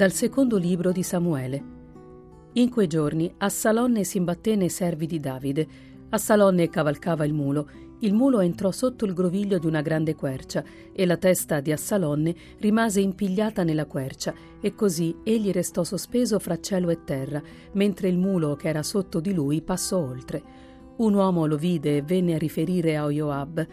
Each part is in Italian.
Dal secondo libro di Samuele. In quei giorni Assalonne si imbatté nei servi di Davide. Assalonne cavalcava il mulo. Il mulo entrò sotto il groviglio di una grande quercia e la testa di Assalonne rimase impigliata nella quercia e così egli restò sospeso fra cielo e terra, mentre il mulo che era sotto di lui passò oltre. Un uomo lo vide e venne a riferire a Joab: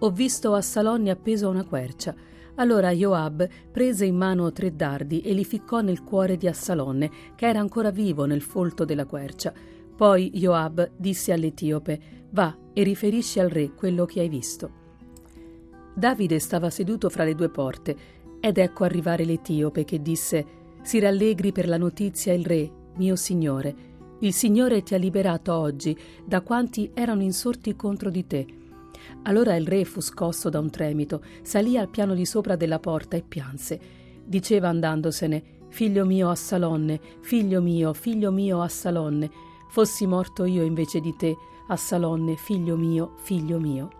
Ho visto Assalonne appeso a una quercia. Allora Joab prese in mano tre dardi e li ficcò nel cuore di Assalonne, che era ancora vivo nel folto della quercia. Poi Joab disse all'Etiope: Va e riferisci al re quello che hai visto. Davide stava seduto fra le due porte, ed ecco arrivare l'Etiope che disse: Si rallegri per la notizia il re, mio signore. Il Signore ti ha liberato oggi da quanti erano insorti contro di te allora il re fu scosso da un tremito, salì al piano di sopra della porta e pianse. Diceva andandosene: Figlio mio Assalonne, figlio mio, figlio mio Assalonne, fossi morto io invece di te, Assalonne, figlio mio, figlio mio.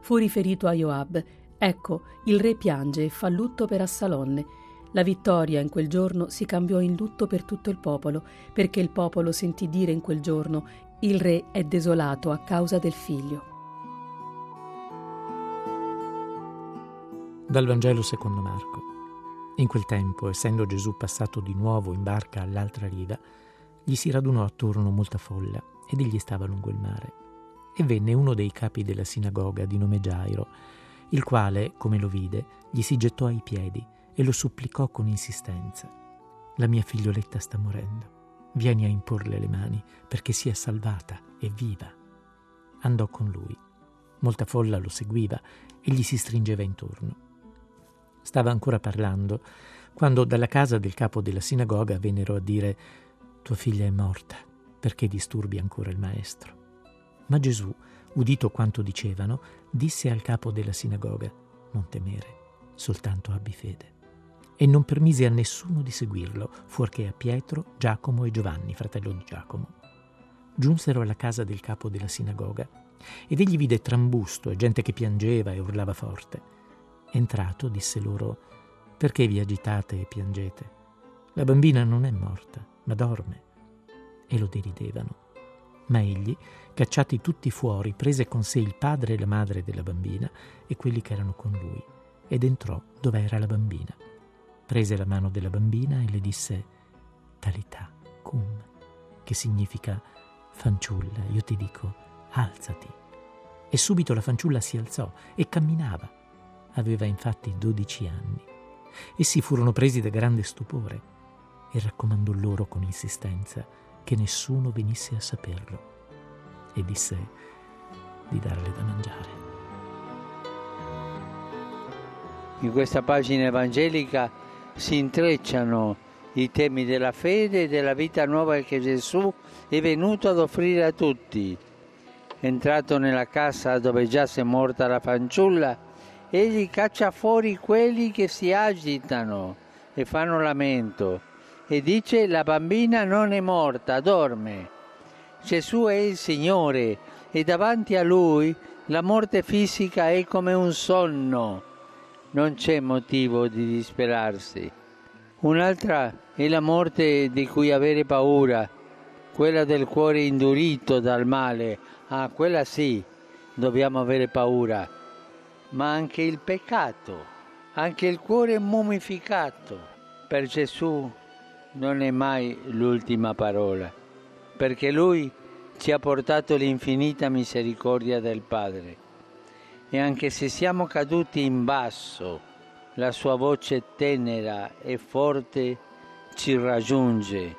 Fu riferito a Joab: Ecco, il re piange e fa lutto per Assalonne. La vittoria in quel giorno si cambiò in lutto per tutto il popolo, perché il popolo sentì dire in quel giorno: Il re è desolato a causa del figlio. Dal Vangelo secondo Marco. In quel tempo, essendo Gesù passato di nuovo in barca all'altra riva, gli si radunò attorno molta folla ed egli stava lungo il mare. E venne uno dei capi della sinagoga di nome Gairo, il quale, come lo vide, gli si gettò ai piedi e lo supplicò con insistenza. La mia figlioletta sta morendo. Vieni a imporle le mani perché sia salvata e viva. Andò con lui. Molta folla lo seguiva e gli si stringeva intorno. Stava ancora parlando quando dalla casa del capo della sinagoga vennero a dire Tua figlia è morta, perché disturbi ancora il maestro? Ma Gesù, udito quanto dicevano, disse al capo della sinagoga Non temere, soltanto abbi fede. E non permise a nessuno di seguirlo, fuorché a Pietro, Giacomo e Giovanni, fratello di Giacomo. Giunsero alla casa del capo della sinagoga ed egli vide trambusto e gente che piangeva e urlava forte. Entrato, disse loro, perché vi agitate e piangete? La bambina non è morta, ma dorme. E lo deridevano. Ma egli, cacciati tutti fuori, prese con sé il padre e la madre della bambina e quelli che erano con lui, ed entrò dove era la bambina. Prese la mano della bambina e le disse, Talità cum, che significa, fanciulla, io ti dico, alzati. E subito la fanciulla si alzò e camminava Aveva infatti dodici anni. Essi furono presi da grande stupore e raccomandò loro con insistenza che nessuno venisse a saperlo e disse di darle da mangiare. In questa pagina evangelica si intrecciano i temi della fede e della vita nuova che Gesù è venuto ad offrire a tutti. Entrato nella casa dove già si è morta la fanciulla, egli caccia fuori quelli che si agitano e fanno lamento e dice la bambina non è morta, dorme. Gesù è il Signore e davanti a lui la morte fisica è come un sonno. Non c'è motivo di disperarsi. Un'altra è la morte di cui avere paura, quella del cuore indurito dal male. Ah, quella sì, dobbiamo avere paura ma anche il peccato, anche il cuore mummificato. Per Gesù non è mai l'ultima parola, perché Lui ci ha portato l'infinita misericordia del Padre. E anche se siamo caduti in basso, la sua voce tenera e forte ci raggiunge.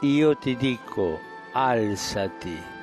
Io ti dico, alzati.